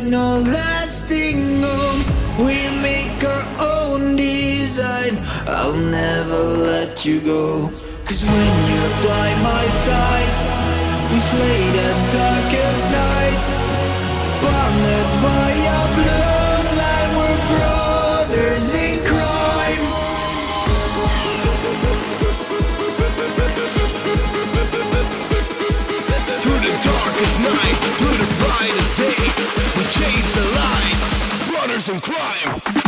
Like no lasting home. We make our own design. I'll never let you go. Cause when you're by my side, we slay the darkest night. Bonded by your bloodline, we're brothers in crime. Through the darkest night, through the brightest day, chase the brothers in crime.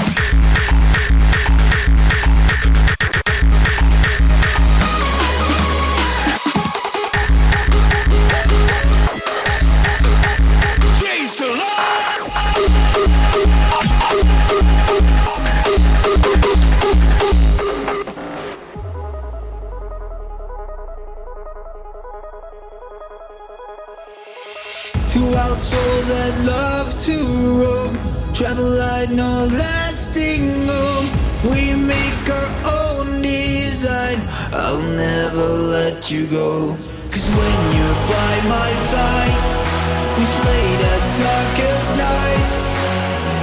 I'll never let you go. Cause when you're by my side, we slay the darkest night.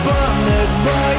Bonded by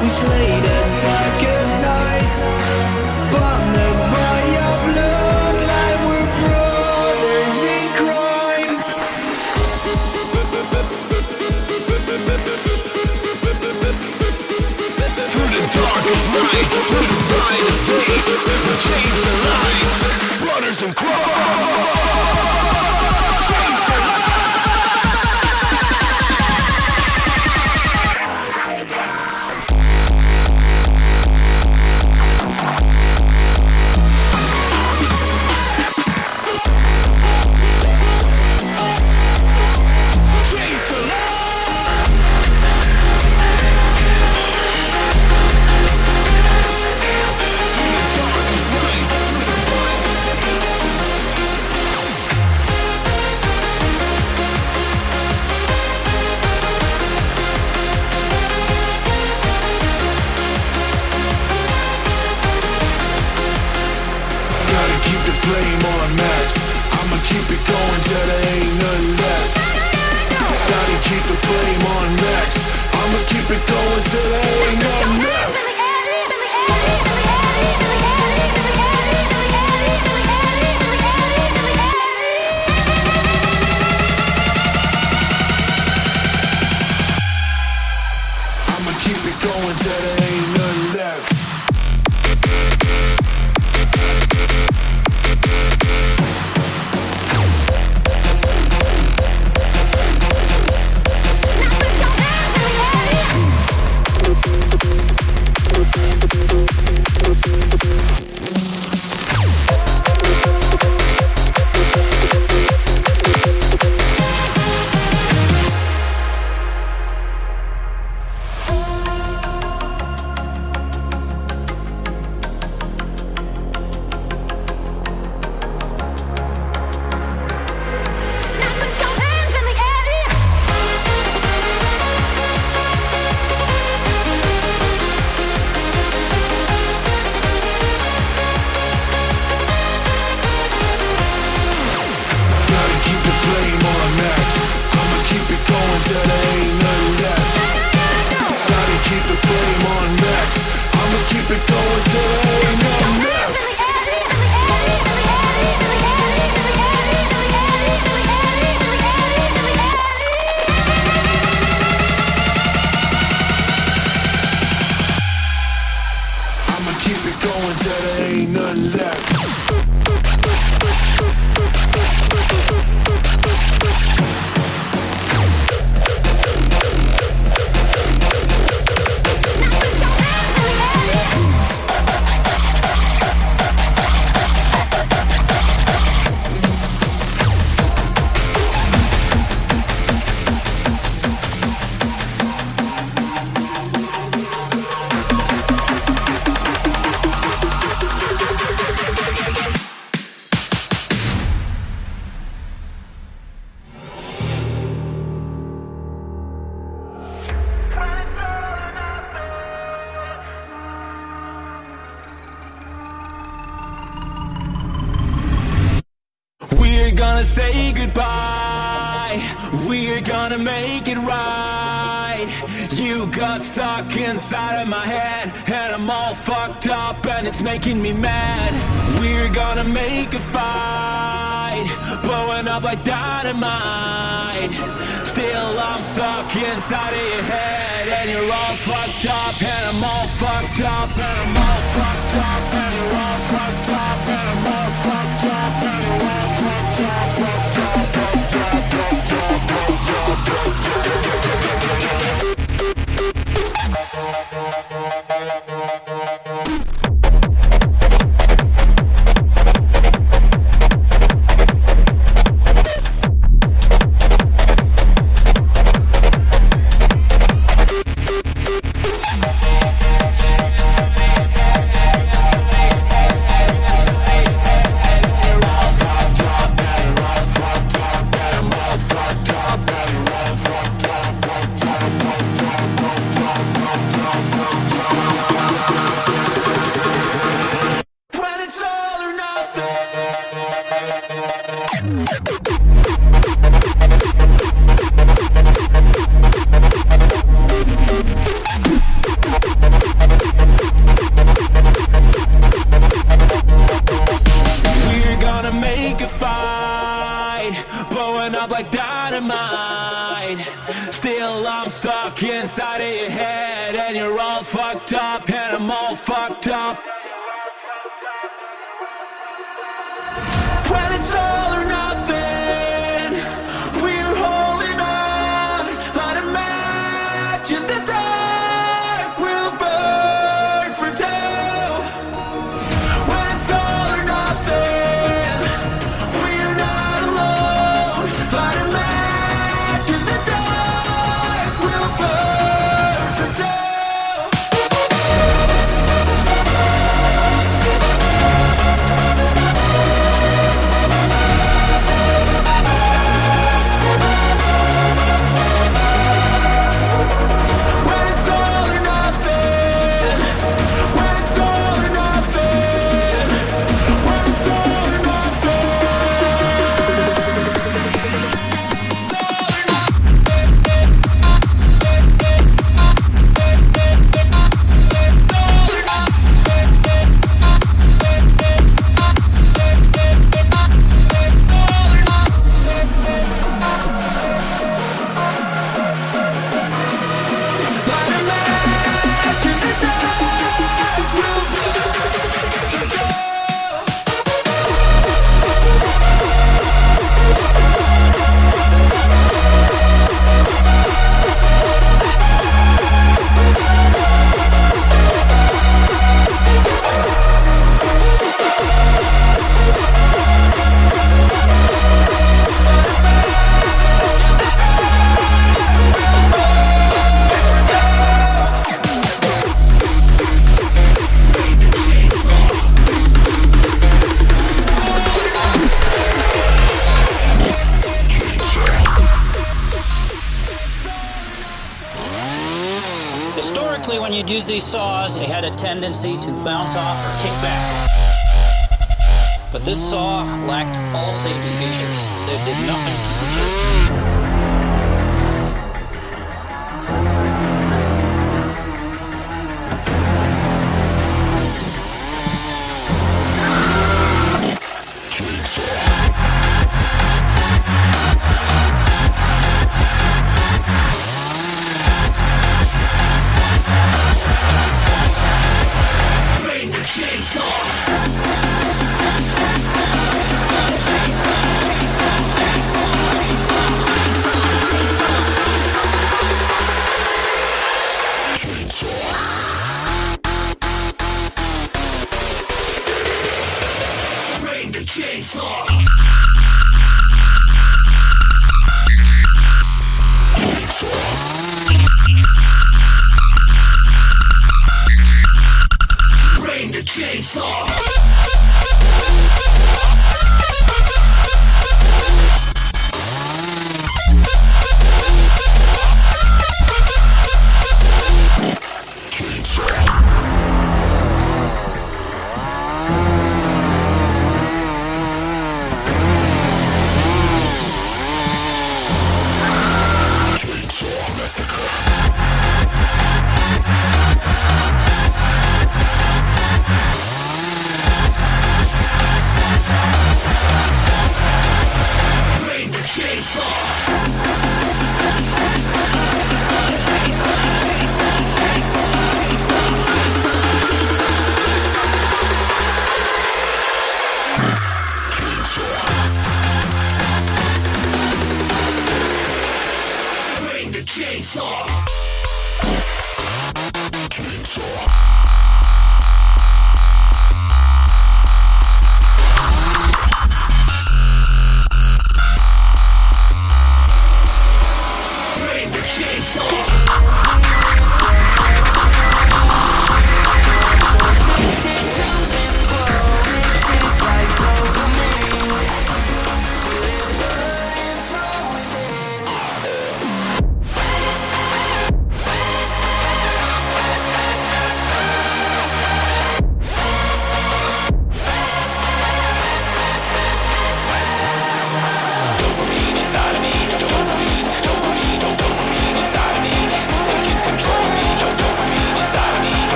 we slay the darkest night. Bonded by we're brothers in crime. Through the darkest night, the brightest day, we chase the light, brothers in crime. Stuck inside of my head, and I'm all fucked up, and it's making me mad. We're gonna make a fight, blowing up like dynamite. Still, I'm stuck inside of your head, and you're all fucked up, and I'm all fucked up, and I'm all fucked up, and you're all fucked up, and I'm all fucked up, and you're all fucked up, fucked up, fucked up, fucked up, fucked up, fucked up.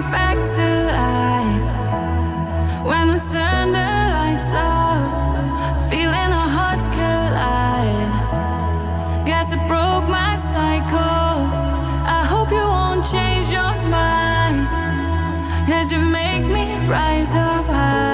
back to life. When we turn the lights off, feeling our hearts collide. Guess it broke my cycle. I hope you won't change your mind. Cause you make me rise up high.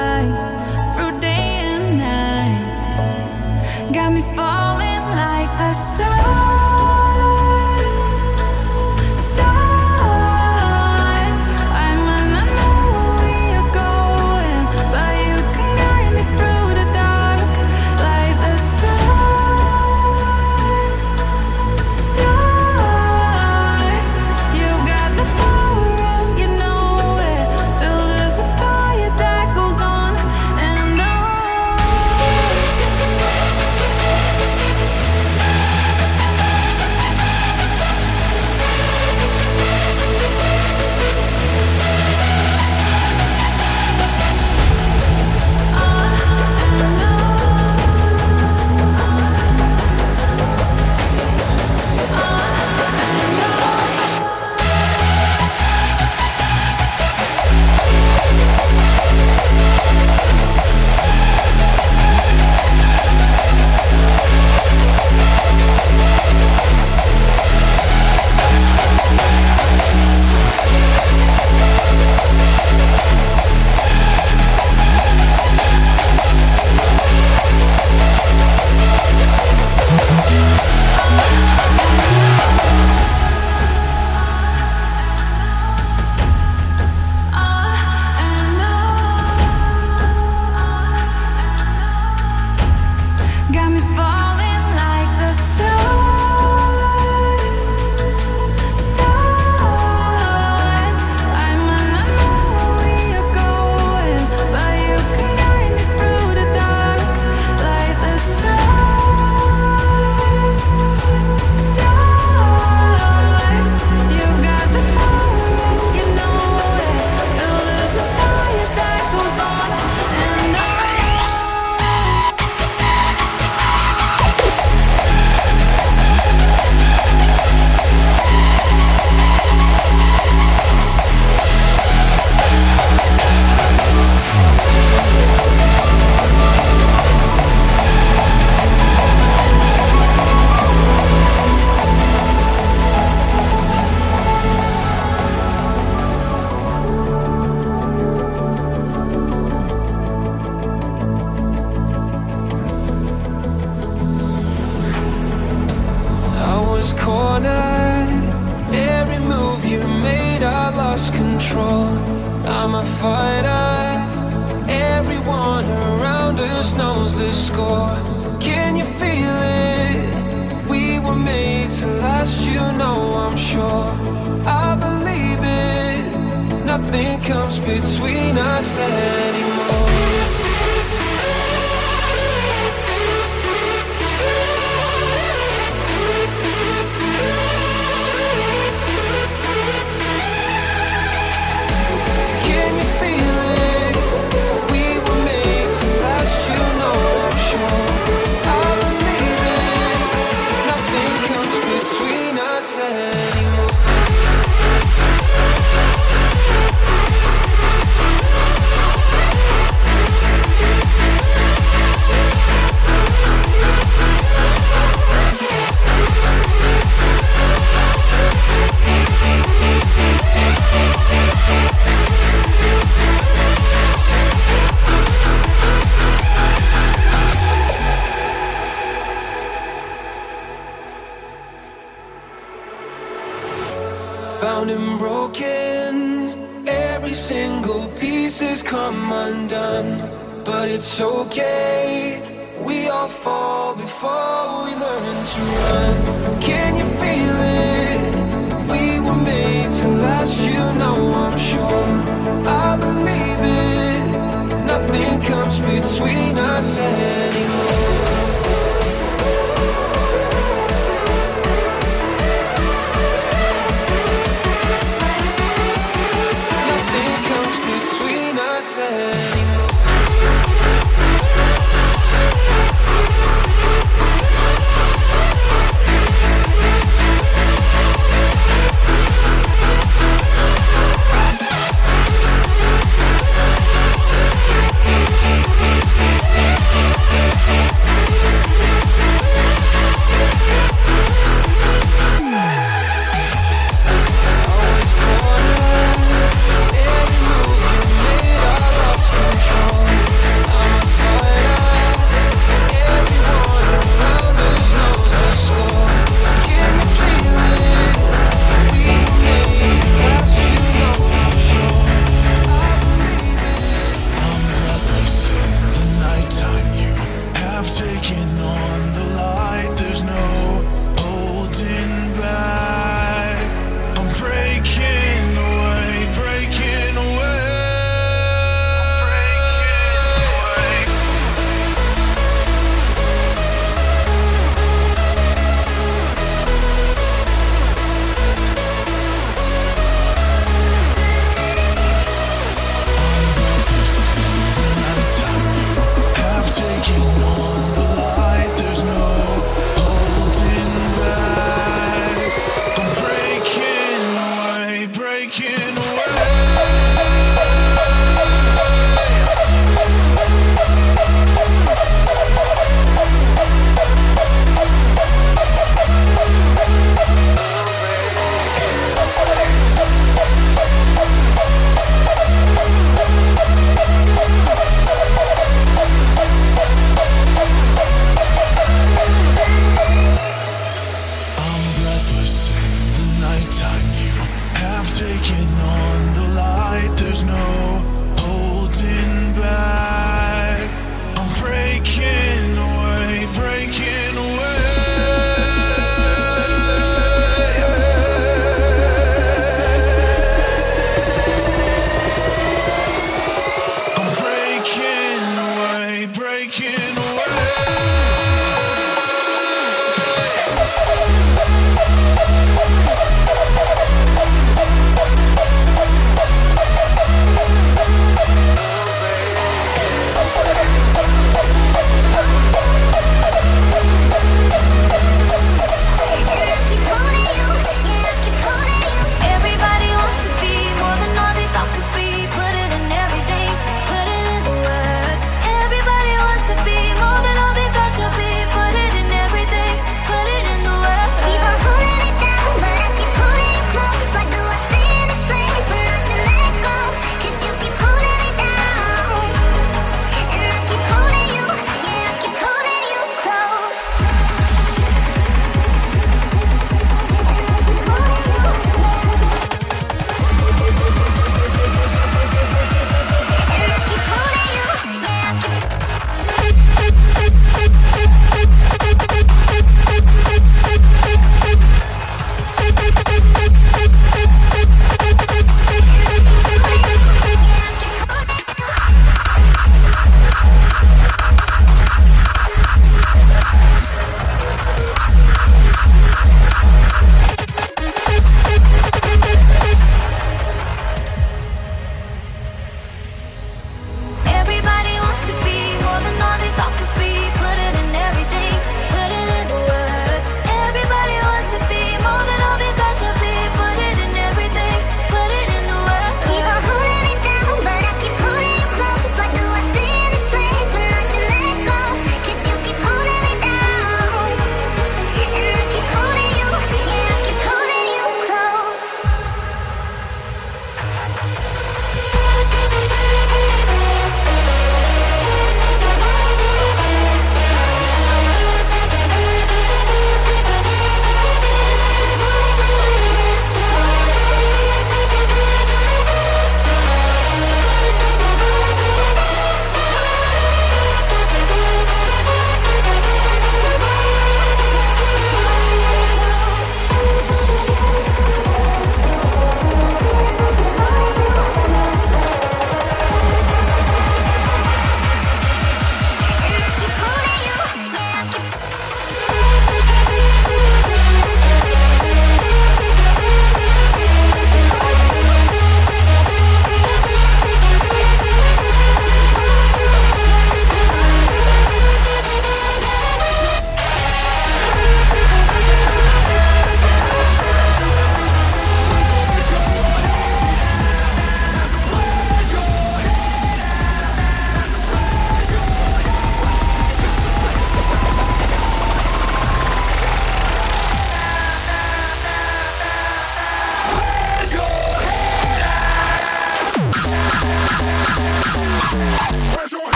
said